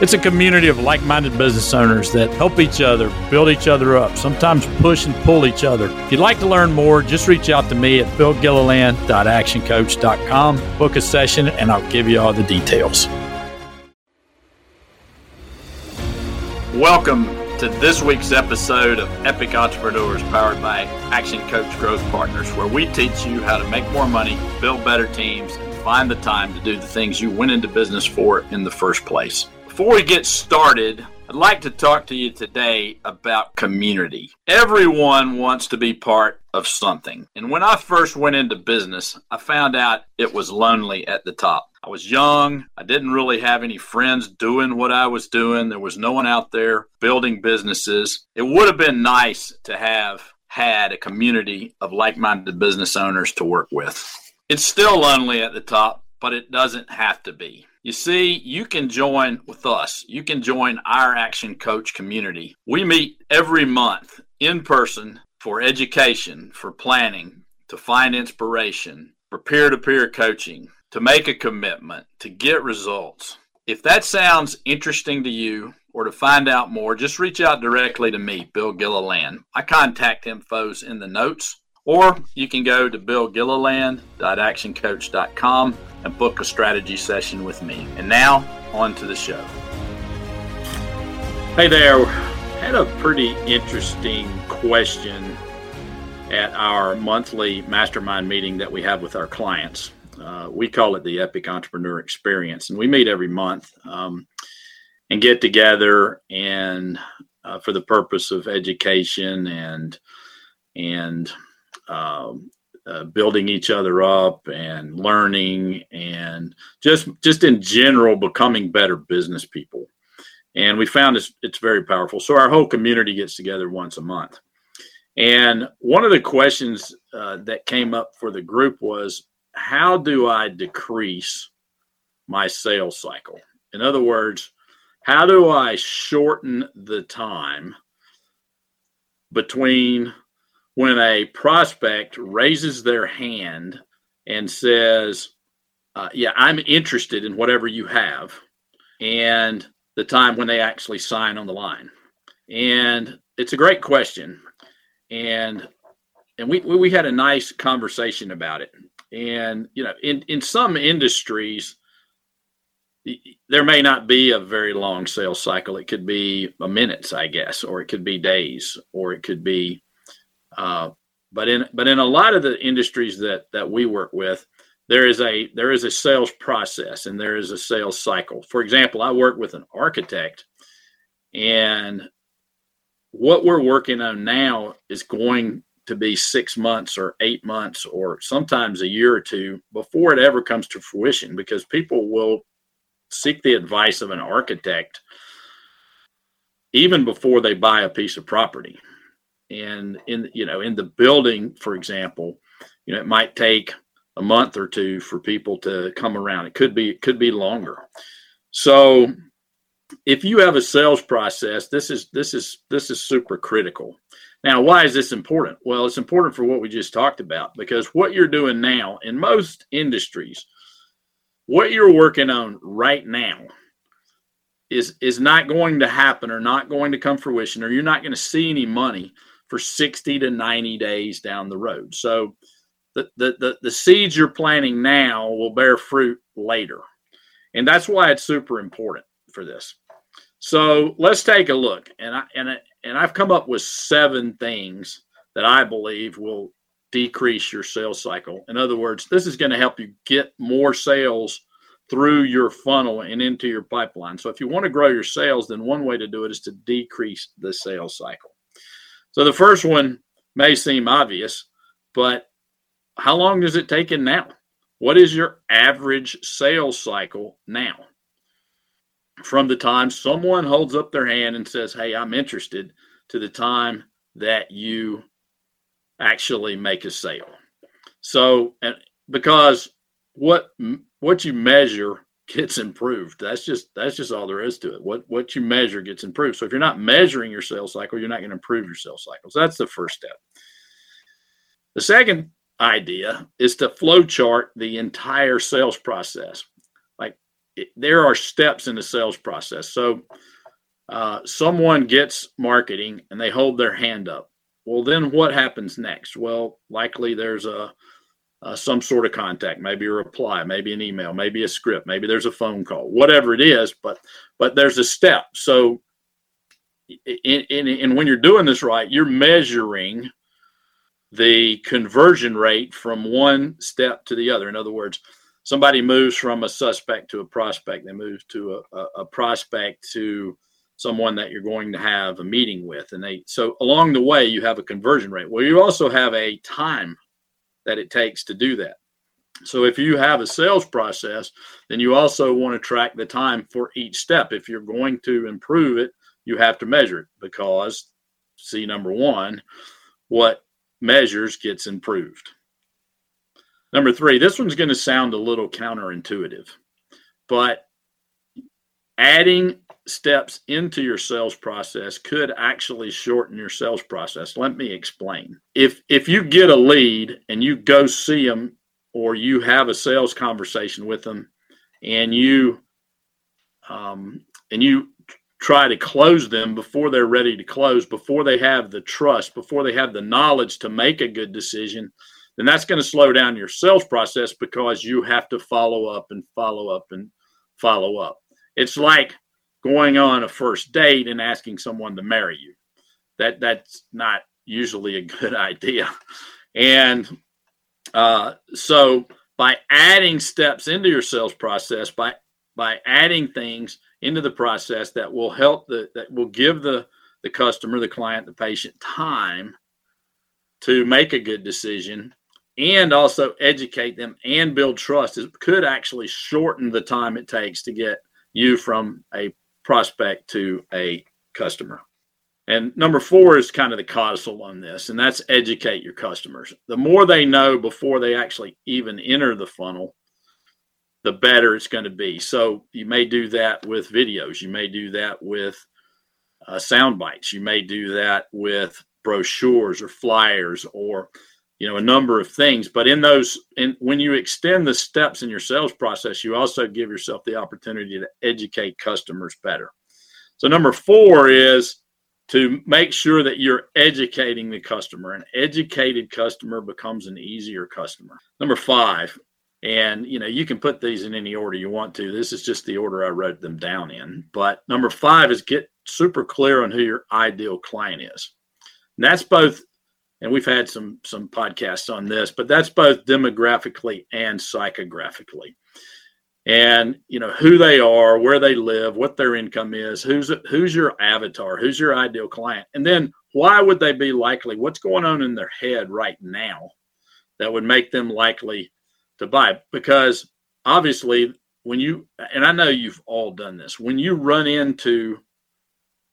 It's a community of like minded business owners that help each other, build each other up, sometimes push and pull each other. If you'd like to learn more, just reach out to me at billgilliland.actioncoach.com, book a session, and I'll give you all the details. Welcome to this week's episode of Epic Entrepreneurs powered by Action Coach Growth Partners, where we teach you how to make more money, build better teams, and find the time to do the things you went into business for in the first place. Before we get started, I'd like to talk to you today about community. Everyone wants to be part of something. And when I first went into business, I found out it was lonely at the top. I was young. I didn't really have any friends doing what I was doing. There was no one out there building businesses. It would have been nice to have had a community of like minded business owners to work with. It's still lonely at the top, but it doesn't have to be. You see, you can join with us. You can join our Action Coach community. We meet every month in person for education, for planning, to find inspiration, for peer to peer coaching, to make a commitment, to get results. If that sounds interesting to you or to find out more, just reach out directly to me, Bill Gilliland. My contact info's in the notes, or you can go to billgilliland.actioncoach.com and book a strategy session with me. And now, on to the show. Hey there. Had a pretty interesting question at our monthly mastermind meeting that we have with our clients. Uh, we call it the Epic Entrepreneur Experience, and we meet every month um, and get together and uh, for the purpose of education and and um, uh, building each other up and learning and just just in general becoming better business people. And we found it's, it's very powerful. So our whole community gets together once a month. And one of the questions uh, that came up for the group was how do I decrease my sales cycle? In other words, how do I shorten the time between when a prospect raises their hand and says, uh, Yeah, I'm interested in whatever you have, and the time when they actually sign on the line? And it's a great question. And and we we had a nice conversation about it. And you know, in in some industries, there may not be a very long sales cycle. It could be a minutes, I guess, or it could be days, or it could be. Uh, but in but in a lot of the industries that that we work with, there is a there is a sales process and there is a sales cycle. For example, I work with an architect, and what we're working on now is going to be six months or eight months or sometimes a year or two before it ever comes to fruition because people will seek the advice of an architect even before they buy a piece of property and in you know in the building for example you know it might take a month or two for people to come around. It could be it could be longer. So if you have a sales process this is this is this is super critical. Now, why is this important? Well, it's important for what we just talked about because what you're doing now in most industries, what you're working on right now is is not going to happen or not going to come fruition or you're not going to see any money for 60 to 90 days down the road. So the, the, the, the seeds you're planting now will bear fruit later. And that's why it's super important for this. So let's take a look. And I and I, and I've come up with seven things that I believe will decrease your sales cycle. In other words, this is going to help you get more sales through your funnel and into your pipeline. So if you want to grow your sales, then one way to do it is to decrease the sales cycle. So the first one may seem obvious, but how long does it take in now? What is your average sales cycle now? from the time someone holds up their hand and says, Hey, I'm interested, to the time that you actually make a sale. So, and because what what you measure gets improved. That's just that's just all there is to it. What what you measure gets improved. So if you're not measuring your sales cycle, you're not going to improve your sales cycle. So that's the first step. The second idea is to flow chart the entire sales process. Like it, there are steps in the sales process. So uh, someone gets marketing and they hold their hand up. Well, then what happens next? Well, likely there's a uh, some sort of contact, maybe a reply, maybe an email, maybe a script, maybe there's a phone call, whatever it is. But but there's a step. So, and when you're doing this right, you're measuring the conversion rate from one step to the other. In other words, somebody moves from a suspect to a prospect, they move to a, a, a prospect to someone that you're going to have a meeting with and they so along the way you have a conversion rate well you also have a time that it takes to do that. So if you have a sales process, then you also want to track the time for each step. If you're going to improve it, you have to measure it because see number 1, what measures gets improved. Number 3, this one's going to sound a little counterintuitive, but adding steps into your sales process could actually shorten your sales process. Let me explain. If if you get a lead and you go see them or you have a sales conversation with them and you um, and you try to close them before they're ready to close, before they have the trust, before they have the knowledge to make a good decision, then that's going to slow down your sales process because you have to follow up and follow up and follow up. It's like going on a first date and asking someone to marry you. That that's not usually a good idea. And uh, so by adding steps into your sales process, by by adding things into the process that will help the that will give the the customer, the client, the patient time to make a good decision and also educate them and build trust. It could actually shorten the time it takes to get you from a prospect to a customer. And number four is kind of the codicil on this, and that's educate your customers. The more they know before they actually even enter the funnel, the better it's going to be. So you may do that with videos, you may do that with uh, sound bites, you may do that with brochures or flyers or you know a number of things. But in those in when you extend the steps in your sales process you also give yourself the opportunity to educate customers better. So number four is to make sure that you're educating the customer. An educated customer becomes an easier customer. Number five and you know you can put these in any order you want to. This is just the order i wrote them down in. But number five is get super clear on who your ideal client is. And that's both and we've had some some podcasts on this, but that's both demographically and psychographically. And you know who they are, where they live, what their income is, who's who's your avatar, who's your ideal client, and then why would they be likely? What's going on in their head right now that would make them likely to buy? Because obviously, when you and I know you've all done this, when you run into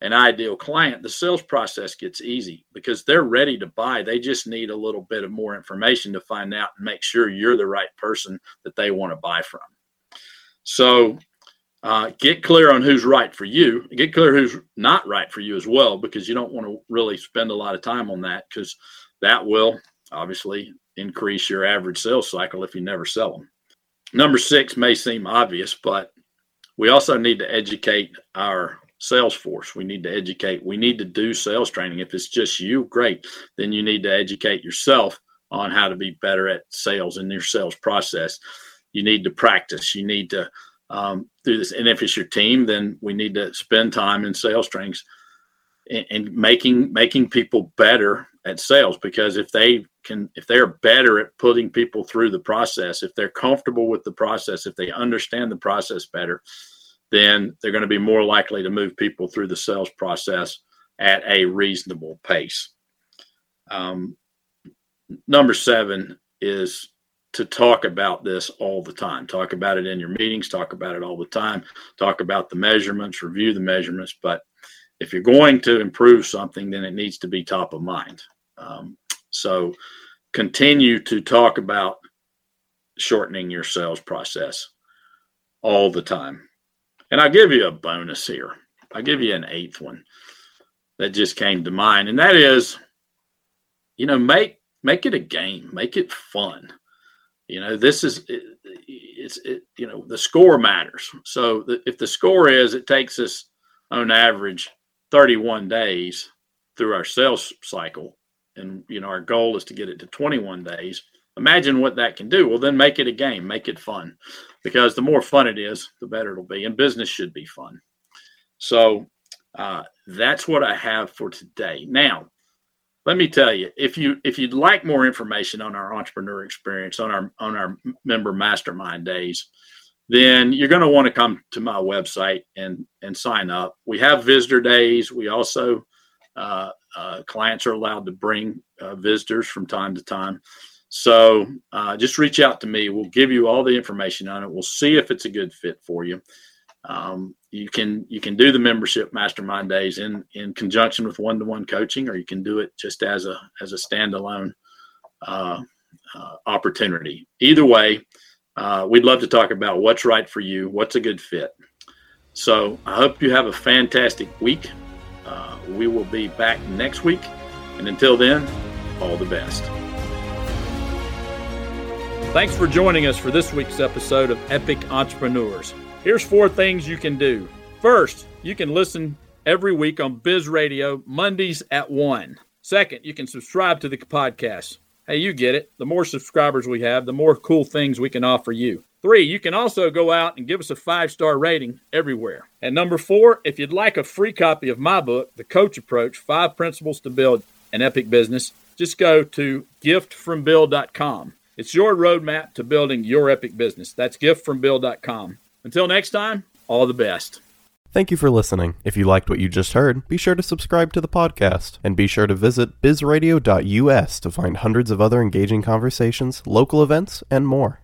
an ideal client, the sales process gets easy because they're ready to buy. They just need a little bit of more information to find out and make sure you're the right person that they want to buy from. So uh, get clear on who's right for you. Get clear who's not right for you as well, because you don't want to really spend a lot of time on that because that will obviously increase your average sales cycle if you never sell them. Number six may seem obvious, but we also need to educate our sales force. We need to educate. We need to do sales training. If it's just you, great. Then you need to educate yourself on how to be better at sales in your sales process. You need to practice. You need to um, do this. And if it's your team, then we need to spend time in sales trainings and, and making making people better at sales. Because if they can, if they're better at putting people through the process, if they're comfortable with the process, if they understand the process better, then they're going to be more likely to move people through the sales process at a reasonable pace. Um, number seven is to talk about this all the time. Talk about it in your meetings, talk about it all the time, talk about the measurements, review the measurements. But if you're going to improve something, then it needs to be top of mind. Um, so continue to talk about shortening your sales process all the time. And I'll give you a bonus here. I'll give you an eighth one that just came to mind. And that is, you know, make make it a game, make it fun. You know, this is it, it's it, you know the score matters. So the, if the score is it takes us on average 31 days through our sales cycle, and you know our goal is to get it to 21 days. Imagine what that can do. Well, then make it a game, make it fun, because the more fun it is, the better it'll be. And business should be fun. So uh, that's what I have for today. Now, let me tell you, if you if you'd like more information on our entrepreneur experience on our on our member mastermind days, then you're going to want to come to my website and and sign up. We have visitor days. We also uh, uh, clients are allowed to bring uh, visitors from time to time. So uh, just reach out to me. We'll give you all the information on it. We'll see if it's a good fit for you. Um, you can you can do the membership mastermind days in in conjunction with one to one coaching, or you can do it just as a as a standalone uh, uh, opportunity. Either way, uh, we'd love to talk about what's right for you, what's a good fit. So I hope you have a fantastic week. Uh, we will be back next week, and until then, all the best. Thanks for joining us for this week's episode of Epic Entrepreneurs. Here's four things you can do. First, you can listen every week on Biz Radio, Mondays at 1. Second, you can subscribe to the podcast. Hey, you get it. The more subscribers we have, the more cool things we can offer you. Three, you can also go out and give us a five star rating everywhere. And number four, if you'd like a free copy of my book, The Coach Approach Five Principles to Build an Epic Business, just go to giftfrombill.com. It's your roadmap to building your epic business. That's giftfrombill.com. Until next time, all the best. Thank you for listening. If you liked what you just heard, be sure to subscribe to the podcast and be sure to visit bizradio.us to find hundreds of other engaging conversations, local events, and more.